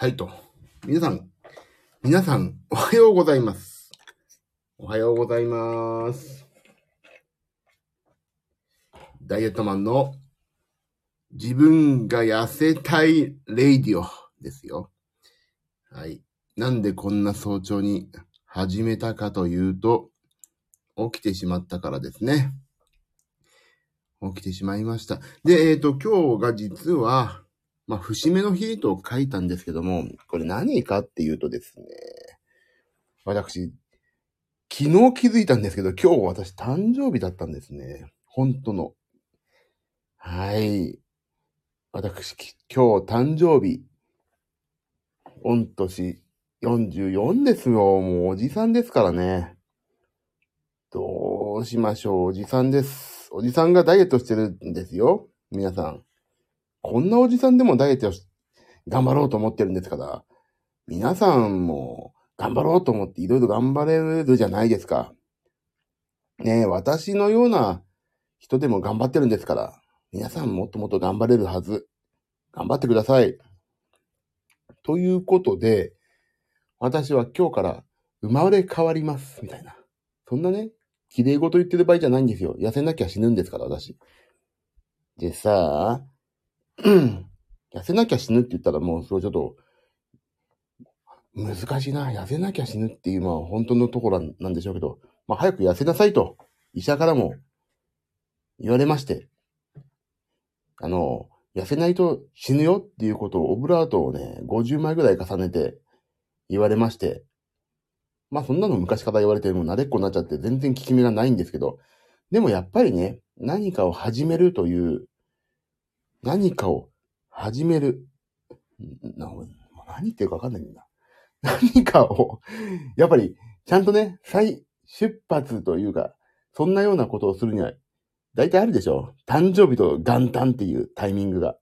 はいと。皆さん、皆さん、おはようございます。おはようございます。ダイエットマンの自分が痩せたいレイディオですよ。はい。なんでこんな早朝に始めたかというと、起きてしまったからですね。起きてしまいました。で、えっ、と、今日が実は、まあ、節目の日と書いたんですけども、これ何かっていうとですね、私、昨日気づいたんですけど、今日私誕生日だったんですね。本当の。はい。私、今日誕生日。御年44ですよ。もうおじさんですからね。どうしましょう。おじさんです。おじさんがダイエットしてるんですよ。皆さん。こんなおじさんでもダイエット頑張ろうと思ってるんですから、皆さんも頑張ろうと思っていろいろ頑張れるじゃないですか。ねえ、私のような人でも頑張ってるんですから、皆さんもっともっと頑張れるはず。頑張ってください。ということで、私は今日から生まれ変わります。みたいな。そんなね、綺麗事言ってる場合じゃないんですよ。痩せなきゃ死ぬんですから、私。でさ、うん痩せなきゃ死ぬって言ったらもうそれちょっと、難しいな。痩せなきゃ死ぬっていう、まあ本当のところなんでしょうけど、まあ早く痩せなさいと、医者からも言われまして、あの、痩せないと死ぬよっていうことをオブラートをね、50枚ぐらい重ねて言われまして、まあそんなの昔から言われても慣れっこになっちゃって全然効き目がないんですけど、でもやっぱりね、何かを始めるという、何かを始める。何言ってるかわかんないんだ。何かを、やっぱり、ちゃんとね、再出発というか、そんなようなことをするには、大体あるでしょ誕生日と元旦っていうタイミングが。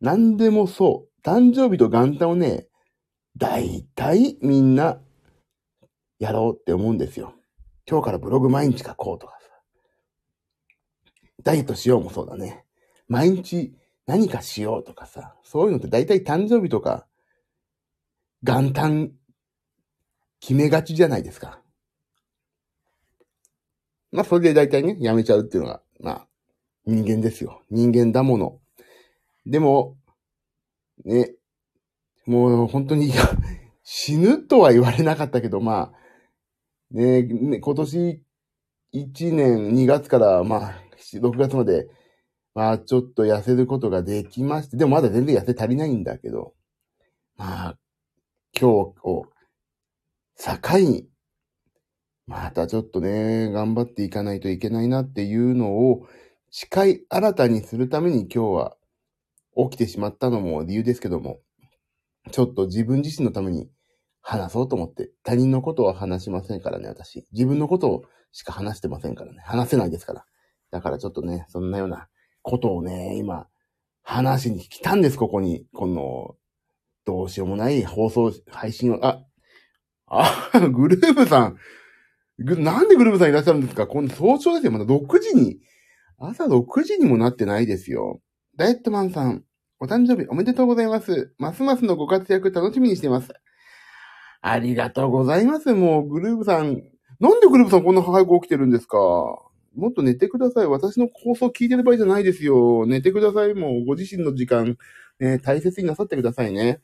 何でもそう。誕生日と元旦をね、大体みんな、やろうって思うんですよ。今日からブログ毎日書こうとかさ。ダイエットしようもそうだね。毎日何かしようとかさ。そういうのって大体誕生日とか、元旦決めがちじゃないですか。まあ、それで大体ね、やめちゃうっていうのが、まあ、人間ですよ。人間だもの。でも、ね、もう本当に、いや、死ぬとは言われなかったけど、まあ、ね今年1年2月から、まあ、6月まで、まあ、ちょっと痩せることができまして、でもまだ全然痩せ足りないんだけど、まあ、今日を境に、またちょっとね、頑張っていかないといけないなっていうのを、誓い新たにするために今日は起きてしまったのも理由ですけども、ちょっと自分自身のために話そうと思って、他人のことは話しませんからね、私。自分のことをしか話してませんからね。話せないですから。だからちょっとね、そんなようなことをね、今、話に来たんです、ここに。この、どうしようもない放送、配信を、あ、あ、グルーブさん。ぐなんでグルーブさんいらっしゃるんですか？こんな早朝ですよ。まだ6時に。朝6時にもなってないですよ。ダイエットマンさん、お誕生日おめでとうございます。ますますのご活躍楽しみにしています。ありがとうございます。もう、グルーブさん。なんでグルーブさんこんな早く起きてるんですか？もっと寝てください。私の放送聞いてる場合じゃないですよ。寝てください。もう、ご自身の時間、ね、大切になさってくださいね。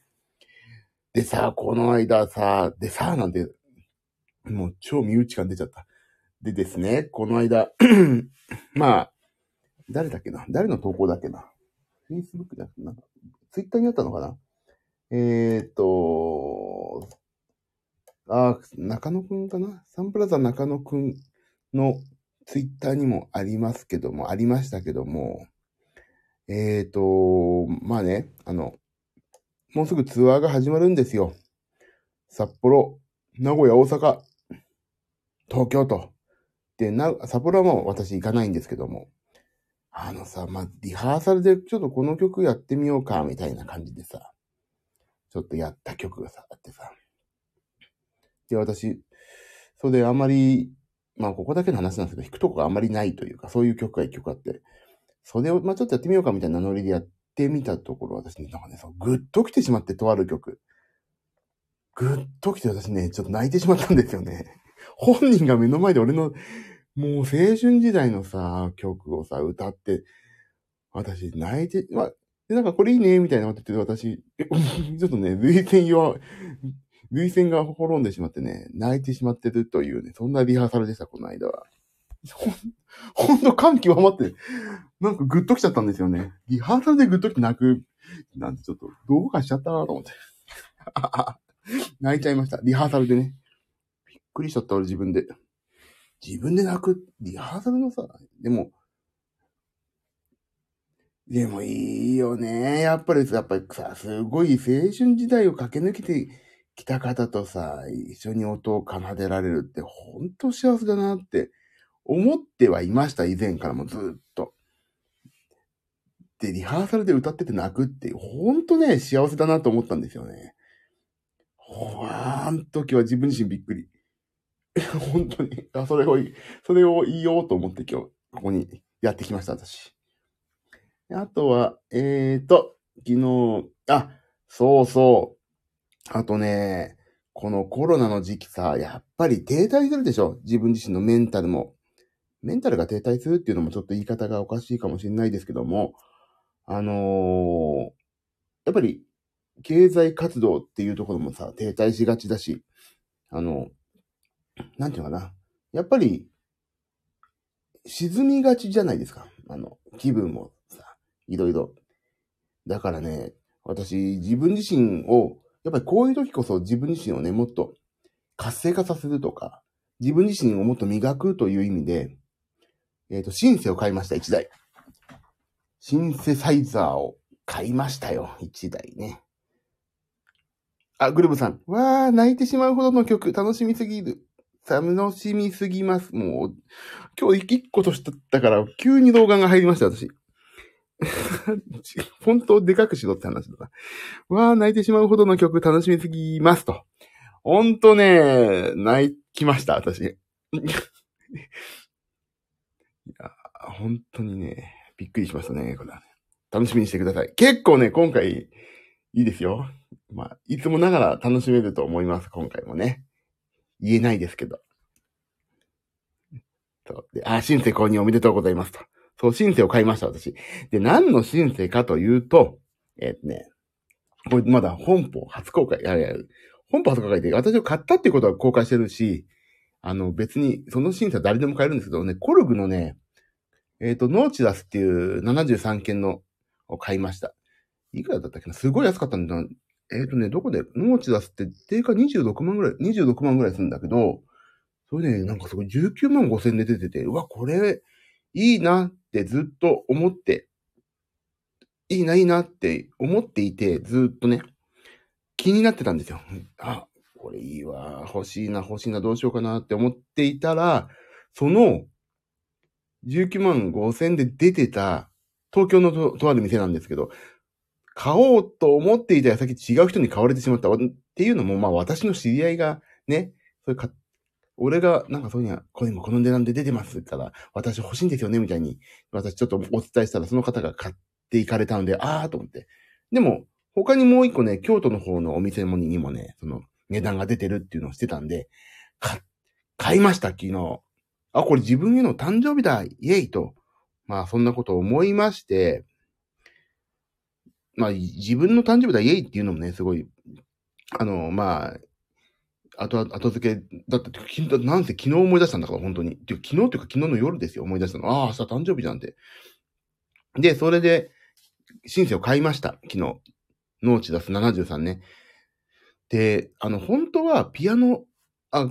でさ、この間さ、でさ、なんて、もう超身内感出ちゃった。でですね、この間、まあ、誰だっけな？誰の投稿だっけな ?Facebook だっけな ?Twitter にあったのかな？えーっと、あ、中野くんかな？サンプラザ中野くんのツイッターにもありますけども、ありましたけども、えーと、まあね、あの、もうすぐツアーが始まるんですよ。札幌、名古屋、大阪、東京と。で、な、札幌はもう私行かないんですけども、あのさ、まあ、リハーサルでちょっとこの曲やってみようか、みたいな感じでさ、ちょっとやった曲がさ、あってさ。で、私、それであんまり、まあ、ここだけの話なんですけど、弾くとこがあんまりないというか、そういう曲が一曲あって、それを、まあ、ちょっとやってみようかみたいなノリでやってみたところ、私ね、なんかね、そうぐっと来てしまって、とある曲。ぐっと来て私ね、ちょっと泣いてしまったんですよね。本人が目の前で俺の、もう青春時代のさ、曲をさ、歌って、私泣いて、まあ、で、なんかこれいいね、みたいなこと言ってて私、ちょっとね、類線弱、類線が滅んでしまってね、泣いてしまってるというね、そんなリハーサルでした、この間は。ほん、ほんと感極まって、なんかグッときちゃったんですよね。リハーサルでグッときて泣く、なんてちょっと、どうかしちゃったなと思って。泣いちゃいました。リハーサルでね。びっくりしちゃった、俺自分で。自分で泣く、リハーサルのさ、でも、でもいいよね。やっぱりやっぱりさ、すごい青春時代を駆け抜けてきた方とさ、一緒に音を奏でられるって本当幸せだなって思ってはいました、以前からもずっと。で、リハーサルで歌ってて泣くって、本当ね、幸せだなと思ったんですよね。ほあん時は自分自身びっくり。本当に。あ、それを、それを言おうと思って今日、ここにやってきました、私。あとは、えーと、昨日、あ、そうそう。あとね、このコロナの時期さ、やっぱり停滞するでしょ？自分自身のメンタルも。メンタルが停滞するっていうのもちょっと言い方がおかしいかもしれないですけども、あのー、やっぱり経済活動っていうところもさ、停滞しがちだし、あの、なんていうかな。やっぱり、沈みがちじゃないですか。あの、気分もさいろいろ。だからね、私、自分自身を、やっぱりこういう時こそ自分自身をね、もっと活性化させるとか、自分自身をもっと磨くという意味で、えっ、ー、と、シンセを買いました、1台。シンセサイザーを買いましたよ、1台ね。あ、グルブさん。わー、泣いてしまうほどの曲、楽しみすぎる。楽しみすぎます。もう、今日1個年取ったから、急に動画が入りました、私。本当でかくしろって話だな。わー、泣いてしまうほどの曲楽しみすぎますと。ほんとね、泣きました、私。いや、本当にね、びっくりしましたね、これは、ね。楽しみにしてください。結構ね、今回、いいですよ。まあ、いつもながら楽しめると思います、今回もね。言えないですけど。そう。で、あ、新生購入おめでとうございますと。そう、シンセを買いました、私。で、何のシンセかというと、えっ、とね、これまだ本邦初公開、いやいや、本邦初公開で私を買ったっていうことは公開してるし、あの別にそのシンセは誰でも買えるんですけどね、コルグのね、えっ、ー、と、ノーチダスっていう73件のを買いました。いくらだったっけな？すごい安かったんだ。えっ、ー、とね、どこで、ノーチダスって定価26万ぐらい、26万ぐらいするんだけど、それで、ね、なんかすごい19万5千で出てて、うわ、これ、いいなってずっと思って、いいな、いいなって思っていて、ずっとね、気になってたんですよ。あ、これいいわ、欲しいな、欲しいな、どうしようかなって思っていたら、その、19万5千で出てた、東京のととある店なんですけど、買おうと思っていた矢先違う人に買われてしまったっていうのも、まあ私の知り合いがね、それ買っ俺が、なんかそういうには、これもこの値段で出てますって言ったら、私欲しいんですよねみたいに、私ちょっとお伝えしたら、その方が買っていかれたので、あーと思って。でも、他にもう一個ね、京都の方のお店にもね、その値段が出てるっていうのをしてたんで、買、買いました、昨日。あ、これ自分への誕生日だ、イエイと。まあ、そんなことを思いまして、まあ、自分の誕生日だ、イエイっていうのもね、すごい、あの、まあ、後、後付け、だって、なんせ昨日思い出したんだから、本当に。昨日っていうか昨日の夜ですよ、思い出したの。ああ、明日誕生日じゃんって。で、それで、シンセを買いました、昨日。ノーチダス73ね。で、あの、本当はピアノ、あ、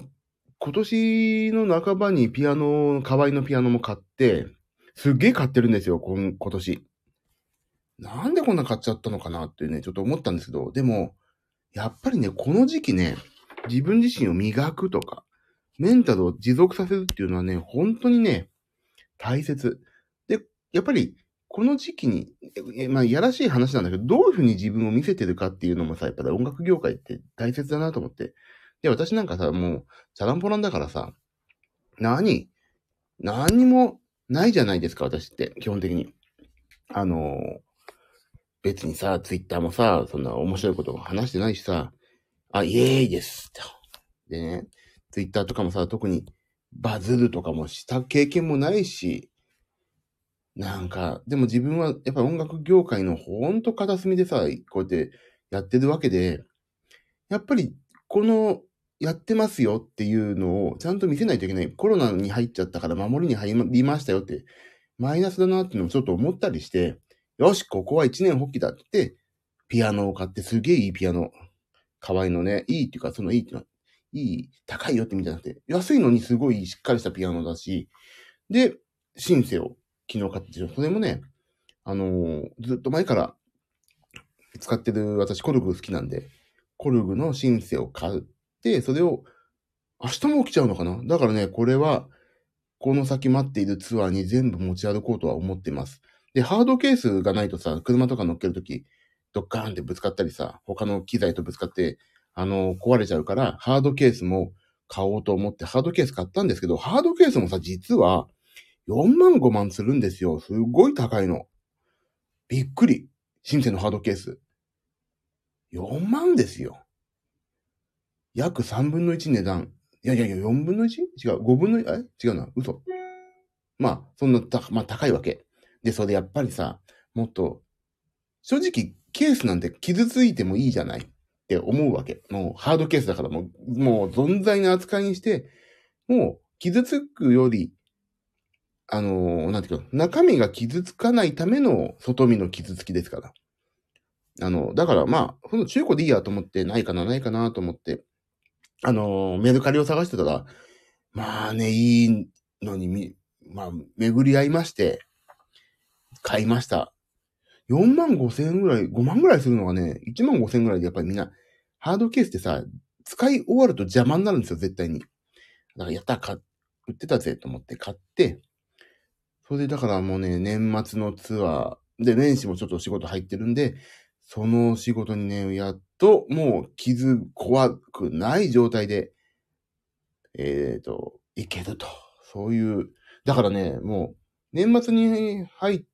今年の半ばにピアノ、可愛いのピアノも買って、すっげえ買ってるんですよ、今今年。なんでこんな買っちゃったのかなってね、ちょっと思ったんですけど、でも、やっぱりね、この時期ね、自分自身を磨くとか、メンタルを持続させるっていうのはね、本当にね、大切。で、やっぱり、この時期に、まあ、やらしい話なんだけど、どういうふうに自分を見せてるかっていうのもさ、やっぱり音楽業界って大切だなと思って。で、私なんかさ、もう、チャランポランだからさ、何何にもないじゃないですか、私って、基本的に。あの別にさ、ツイッターもさ、そんな面白いことを話してないしさ、あ、イエーイですと。でね、ツイッターとかもさ、特にバズるとかもした経験もないし、なんか、でも自分はやっぱ音楽業界のほんと片隅でさ、こうやってやってるわけで、やっぱりこのやってますよっていうのをちゃんと見せないといけない。コロナに入っちゃったから守りに入りましたよって、マイナスだなっていうのをちょっと思ったりして、よし、ここは一年発起だって、ピアノを買ってすげえいいピアノ。可愛いのね。いいっていうか、そのいいっていうのは、いい、高いよって意味じゃなくて、安いのにすごいしっかりしたピアノだし、で、シンセを昨日買ってる。それもね、あのー、ずっと前から使ってる私コルグ好きなんで、コルグのシンセを買って、それを明日も起きちゃうのかな？だからね、これは、この先待っているツアーに全部持ち歩こうとは思ってます。で、ハードケースがないとさ、車とか乗っけるとき、ドッカーンってぶつかったりさ、他の機材とぶつかって、あの、壊れちゃうから、ハードケースも買おうと思ってハードケース買ったんですけど、ハードケースもさ、実は、4万5万するんですよ。すごい高いの。びっくり。シンセのハードケース。4万ですよ。約3分の1値段。いやいやいや、4分の 1? 違う。5分の 1? え違うな。嘘。まあ、そんなた、まあ高いわけ。で、それやっぱりさ、もっと、正直、ケースなんて傷ついてもいいじゃないって思うわけ。もう、ハードケースだからもう、もう、存在な扱いにして、もう、傷つくより、あのー、なんていうか、中身が傷つかないための外見の傷つきですから。あの、だからまあ、その中古でいいやと思って、ないかな、ないかなと思って、あのー、メルカリを探してたら、まあね、いいのにみ、まあ、巡り合いまして、買いました。4万5千円ぐらい、5万ぐらいするのがね、1万5千円ぐらいでやっぱりみんな、ハードケースってさ、使い終わると邪魔になるんですよ、絶対に。だからやった、買、売ってたぜと思って買って、それでだからもうね、年末のツアー、で、年始もちょっと仕事入ってるんで、その仕事にね、やっともう傷怖くない状態で、えっ、ー、と、いけると。そういう、だからね、もう、年末に入って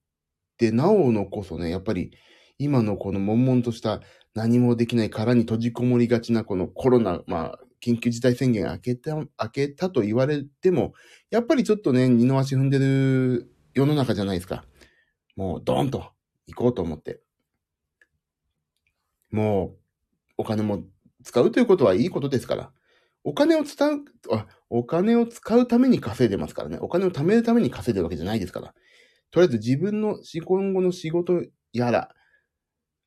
てなおのこそね、やっぱり、今のこの悶々とした何もできない殻に閉じこもりがちなこのコロナ、まあ、緊急事態宣言開けた、開けたと言われても、やっぱりちょっとね、二の足踏んでる世の中じゃないですか。もう、ドーンと行こうと思って。もう、お金も使うということはいいことですから。お金を使う、あ、お金を使うために稼いでますからね。お金を貯めるために稼いでるわけじゃないですから。とりあえず自分の今後の仕事やら、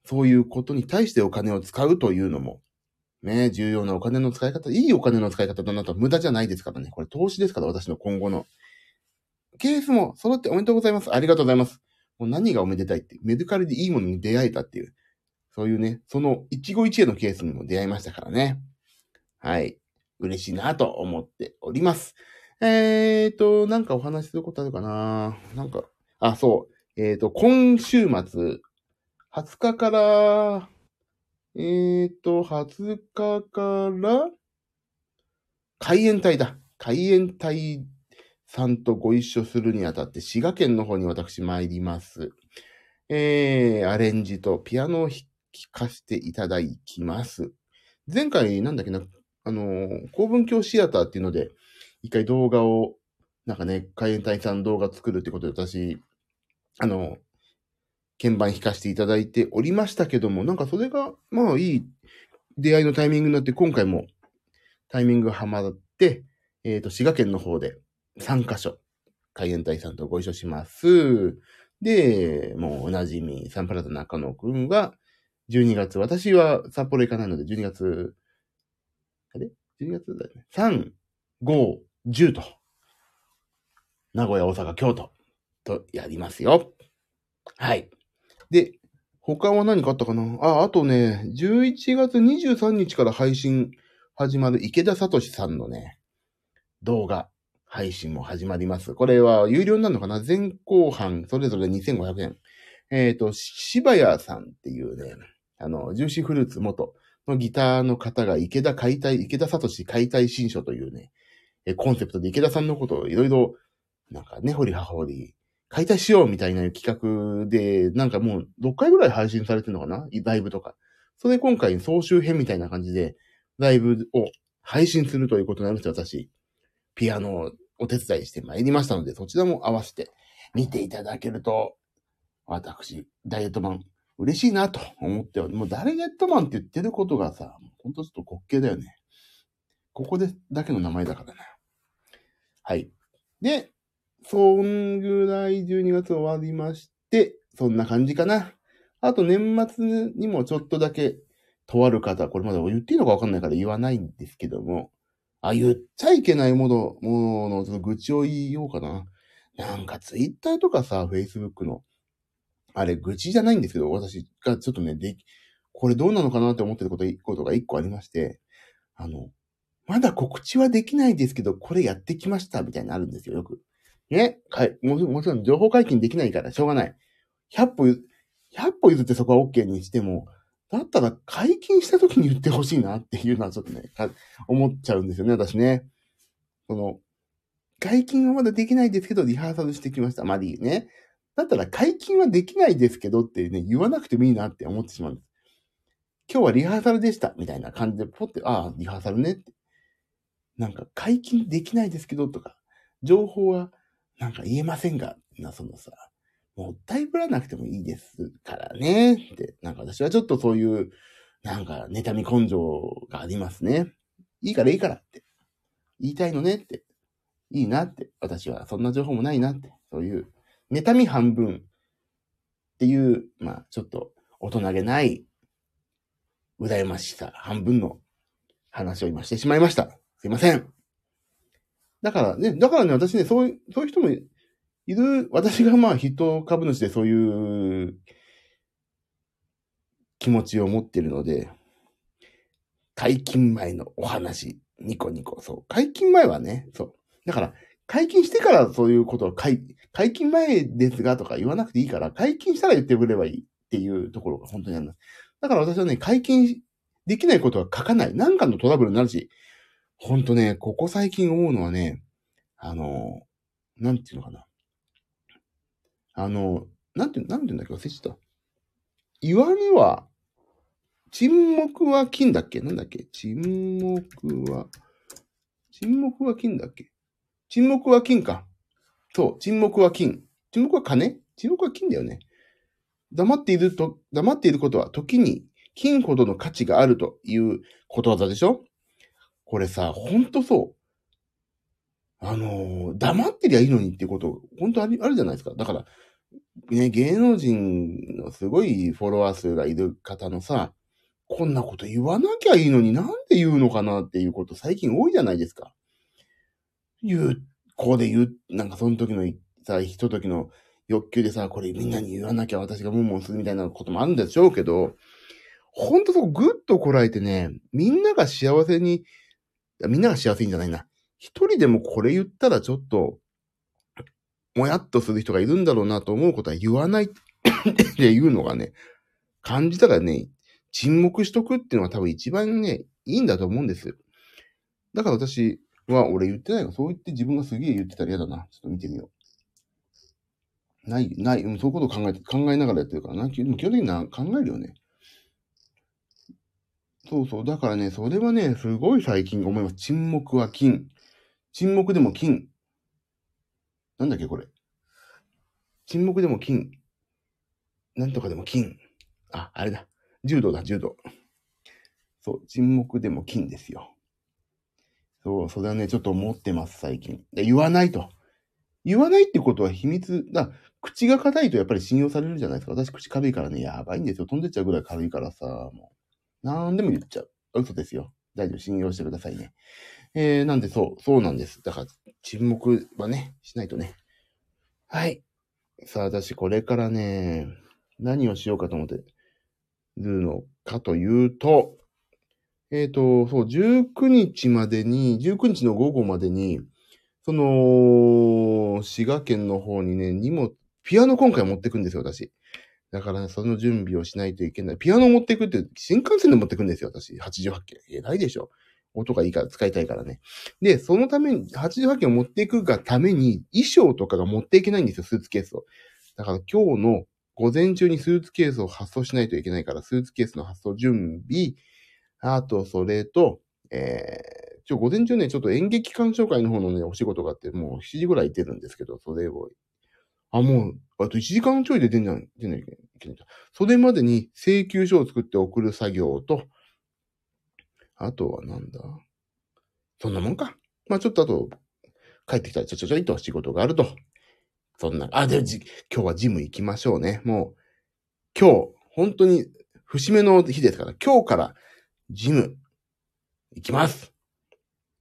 そういうことに対してお金を使うというのも、ね、重要なお金の使い方、いいお金の使い方だなと無駄じゃないですからね。これ投資ですから、私の今後の。ケースも揃っておめでとうございます。ありがとうございます。もう何がおめでたいって、メディカルでいいものに出会えたっていう、そういうね、その一期一会のケースにも出会いましたからね。はい。嬉しいなと思っております。えーと、なんかお話しすることあるかな？なんか、あ、そう。えーと、今週末、20日から、えーと、20日から、海援隊だ。海援隊さんとご一緒するにあたって、滋賀県の方に私参ります。えー、アレンジとピアノを弾かせていただきます。前回、なんだっけな、あの、公文教シアターっていうので、一回動画を、なんかね、海援隊さん動画作るってことで私、あの、鍵盤弾かせていただいておりましたけども、なんかそれが、まあいい出会いのタイミングになって、今回もタイミングがはまって、えっ、ー、と、滋賀県の方で3カ所、海援隊さんとご一緒します。で、もうおなじみ、サンプラザ中野くんは、12月、私は札幌行かないので、12月、あれ ?12 月だよね。3、5、10と、名古屋、大阪、京都とやりますよ。はい。で、他は何かあったかな？あ、あとね、11月23日から配信始まる池田聡さんのね、動画配信も始まります。これは有料になるのかな？前後半、それぞれ2500円。えっ、ー、と、柴谷さんっていうね、あの、ジューシーフルーツ元のギターの方が池田解体、池田聡解体新書というね、コンセプトで池田さんのことをいろいろ、なんかね、掘り葉掘り解体しようみたいな企画で、なんかもう6回ぐらい配信されてるのかな？ライブとか。それで今回総集編みたいな感じで、ライブを配信するということになりまして、私、ピアノをお手伝いしてまいりましたので、そちらも合わせて見ていただけると、私、ダイエットマン、嬉しいなと思ってもうダイエットマンって言ってることがさ、ほんとちょっと滑稽だよね。ここでだけの名前だからな。はい。で、そんぐらい12月終わりまして、そんな感じかな。あと年末にもちょっとだけ、とある方、これまだ言っていいのかわかんないから言わないんですけども、あ、言っちゃいけないもの、ものの、ちょっと愚痴を言おうかな。なんかツイッターとかさ、フェイスブックの、あれ愚痴じゃないんですけど、私がちょっとね、で、これどうなのかなって思ってることことが一個ありまして、あの、まだ告知はできないですけど、これやってきました、みたいなあるんですよ、よく。ねはい。ももちろん情報解禁できないからしょうがない。100歩、100歩譲ってそこは OK にしても、だったら解禁した時に言ってほしいなっていうのはちょっとね、思っちゃうんですよね、私ね。その、解禁はまだできないですけど、リハーサルしてきました。マリーね。だったら解禁はできないですけどってね、言わなくてもいいなって思ってしまうんです。今日はリハーサルでした。みたいな感じでポって、ああ、リハーサルねって。なんか解禁できないですけどとか、情報はなんか言えませんが、な、そのさ、もったいぶらなくてもいいですからね。って、なんか私はちょっとそういう、なんか妬み根性がありますね。いいからいいからって。言いたいのねって。いいなって。私はそんな情報もないなって。そういう、妬み半分っていう、まあちょっと大人げない、羨ましさ半分の話を今してしまいました。すいません。だからね、だからね、私ね、そういう、そういう人もいる、私がまあ人株主でそういう気持ちを持ってるので、解禁前のお話、ニコニコ、そう。解禁前はね、そう。だから、解禁してからそういうことを解、解禁前ですがとか言わなくていいから、解禁したら言ってくればいいっていうところが本当にあります。だから私はね、解禁できないことは書かない。何かのトラブルになるし、ほんとね、ここ最近思うのはね、あの、なんていうのかな。あの、なんて、なんていうんだっけ忘れちゃった。言われは、沈黙は金だっけ？なんだっけ？沈黙は、沈黙は金だっけ？沈黙は金か。そう、沈黙は金。沈黙は金？沈黙は金だよね。黙っていると、黙っていることは時に金ほどの価値があるということわざでしょ？これさ、ほんとそう。あのー、黙ってりゃいいのにってこと、本当あるあるじゃないですか。だから、ね、芸能人のすごいフォロワー数がいる方のさ、こんなこと言わなきゃいいのになんで言うのかなっていうこと最近多いじゃないですか。言う、こうで言う、なんかその時のさ、ひと時の欲求でさ、これみんなに言わなきゃ私がムンムンするみたいなこともあるんでしょうけど、ほんとそこぐっとこらえてね、みんなが幸せにみんなが幸せいんじゃないな。一人でもこれ言ったらちょっと、もやっとする人がいるんだろうなと思うことは言わないっていうのがね、感じたらね、沈黙しとくっていうのは多分一番ね、いいんだと思うんですよ。だから私は、俺言ってないが、そう言って自分がすげえ言ってたら嫌だな。ちょっと見てみよう。ない、ない、そういうことを考えて、考えながらやってるからな。基本的にな、考えるよね。そうそう。だからね、それはね、すごい最近思います。沈黙は金。沈黙でも金。なんだっけ、これ。沈黙でも金。なんとかでも金。あ、あれだ。柔道だ、柔道。そう、沈黙でも金ですよ。そう、それはね、ちょっと思ってます、最近。で言わないと。言わないってことは秘密だ。口が硬いとやっぱり信用されるじゃないですか。私口軽いからね、やばいんですよ。飛んでっちゃうぐらい軽いからさ、もう。なんでも言っちゃう。嘘ですよ。大丈夫、信用してくださいね。えー、なんでそう、そうなんです。だから、沈黙はね、しないとね。はい。さあ、私、これからね、何をしようかと思ってるのかというと、えっ、ー、と、そう、19日までに、19日の午後までに、その、滋賀県の方にね、荷物、ピアノ今回持ってくんですよ、私。だからね、その準備をしないといけない。ピアノ持ってくって、新幹線で持ってくんですよ、私。88件。偉いでしょ。音がいいから使いたいからね。で、そのために、88件を持っていくがために、衣装とかが持っていけないんですよ、スーツケースを。だから今日の午前中にスーツケースを発送しないといけないから、スーツケースの発送準備、あと、それと、えー、ちょ、午前中ね、ちょっと演劇鑑賞会の方のね、お仕事があって、もう7時ぐらい行ってるんですけど、それを、あ、もう、あと1時間ちょいで出んじゃん、出ないといけない。それまでに請求書を作って送る作業と、あとはなんだ？そんなもんか。まあちょっとあと、帰ってきたらちょちょちょいと仕事があると。そんな、あ、で、じ、今日はジム行きましょうね。もう、今日、本当に、節目の日ですから、今日からジム、行きます。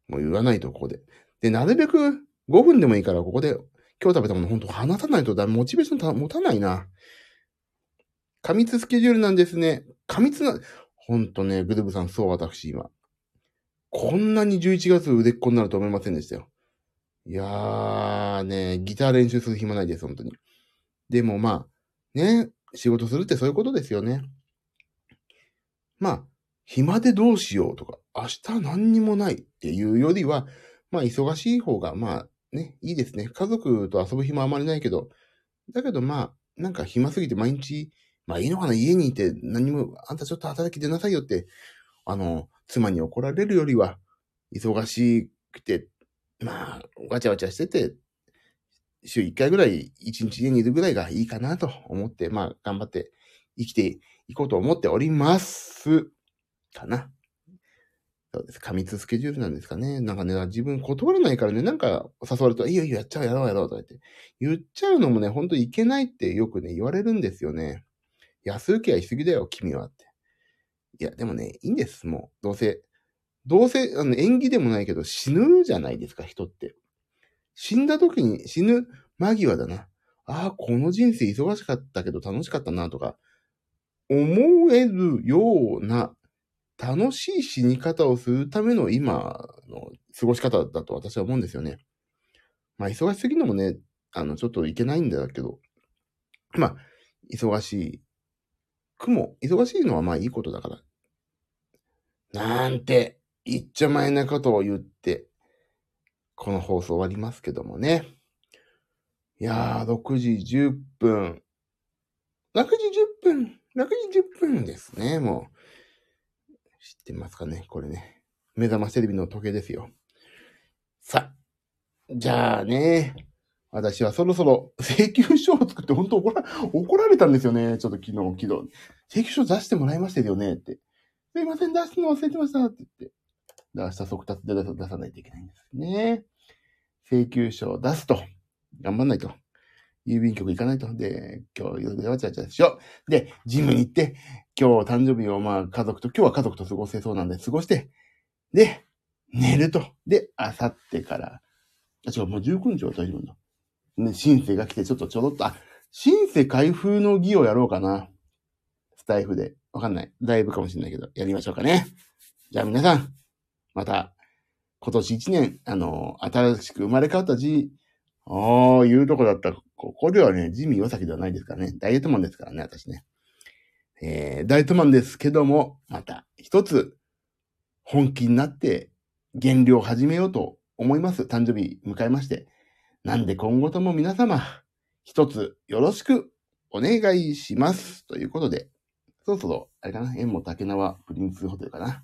もう言わないと、ここで。で、なるべく5分でもいいから、ここで、今日食べたもの本当話さないとだ、モチベーション持たないな。過密スケジュールなんですね。過密な、ほんとね、グルブさん、そう、私、今。こんなに11月腕っ子になると思いませんでしたよ。いやー、ね、ギター練習する暇ないです、本当に。でもまあ、ね、仕事するってそういうことですよね。まあ、暇でどうしようとか、明日何にもないっていうよりは、まあ、忙しい方が、まあ、ね、いいですね。家族と遊ぶ暇あまりないけど、だけどまあ、なんか暇すぎて毎日、まあいいのかな家にいて何も、あんたちょっと働き出なさいよって、あの、妻に怒られるよりは、忙しくて、まあ、わちゃわちゃしてて、週1回ぐらい、1日家にいるぐらいがいいかなと思って、まあ、頑張って生きていこうと思っております。かな。そうです。過密スケジュールなんですかね。なんかね、自分断れないからね、なんか誘われると、いいよいいよ、やっちゃう、やろう、やろうとか言って。言っちゃうのもね、ほんといけないってよくね、言われるんですよね。安請け合いしすぎだよ、君はって。いや、でもね、いいんです、もう。どうせ、どうせ、あの、縁起でもないけど、死ぬじゃないですか、人って。死んだ時に、死ぬ間際だな。ああ、この人生忙しかったけど楽しかったな、とか、思えるような、楽しい死に方をするための今の過ごし方だと私は思うんですよね。まあ、忙しすぎるのもね、あの、ちょっといけないんだけど、まあ、忙しいくも、忙しいのはまあいいことだから。なんて、言っちゃ前なことを言って、この放送終わりますけどもね。いやー、6時10分。6時10分。6時10分ですね、もう。知ってますかねこれね。目覚ましテレビの時計ですよ。さ、じゃあね。私はそろそろ 請求書を作って本当怒ら、怒られたんですよね。ちょっと昨日、昨日。請求書出してもらいましたよねって。すいません、出すの忘れてましたって言って。明日速達で出さないといけないんですね。請求書を出すと。頑張んないと。郵便局行かないと。で、今日わちゃわちゃしよう。で、ジムに行って、今日誕生日をまあ家族と、今日は家族と過ごせそうなんで過ごして、で、寝ると。で、あさってから、あ、違う、もう19日は大丈夫だ。ね、シンセが来てちょっとちょろっと、あ、シンセ開封の儀をやろうかな。スタイフで。わかんない。だいぶかもしれないけど、やりましょうかね。じゃあ皆さん、また、今年一年、あの、新しく生まれ変わった字、ああ、いうとこだったら。ここではね、ジミー・ヨサキではないですからね。ダイエットマンですからね、私ね。えー、ダイエットマンですけども、また一つ、本気になって減量を始めようと思います。誕生日迎えまして。なんで今後とも皆様、一つよろしくお願いします。ということで、そろそろ、あれかな、縁も竹縄プリンスホテルかな。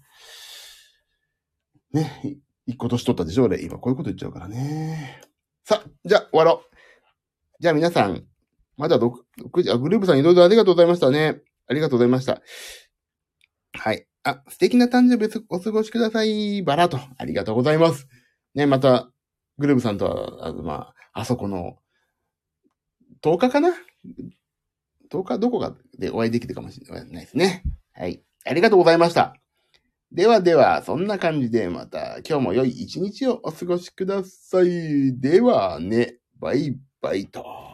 ね、一個年取ったでしょ、俺。今こういうこと言っちゃうからね。さ、じゃあ終わろう。じゃあ皆さん、まだ 6, 時、あ、グループさんいろいろありがとうございましたね。ありがとうございました。はい。あ、素敵な誕生日お過ごしください。バラと。ありがとうございます。ね、また、グルーブさんとは、あまあ、あそこの、10日かな ?10 日どこかでお会いできるかもしれないですね。はい。ありがとうございました。ではでは、そんな感じでまた今日も良い一日をお過ごしください。ではね、バイバイと。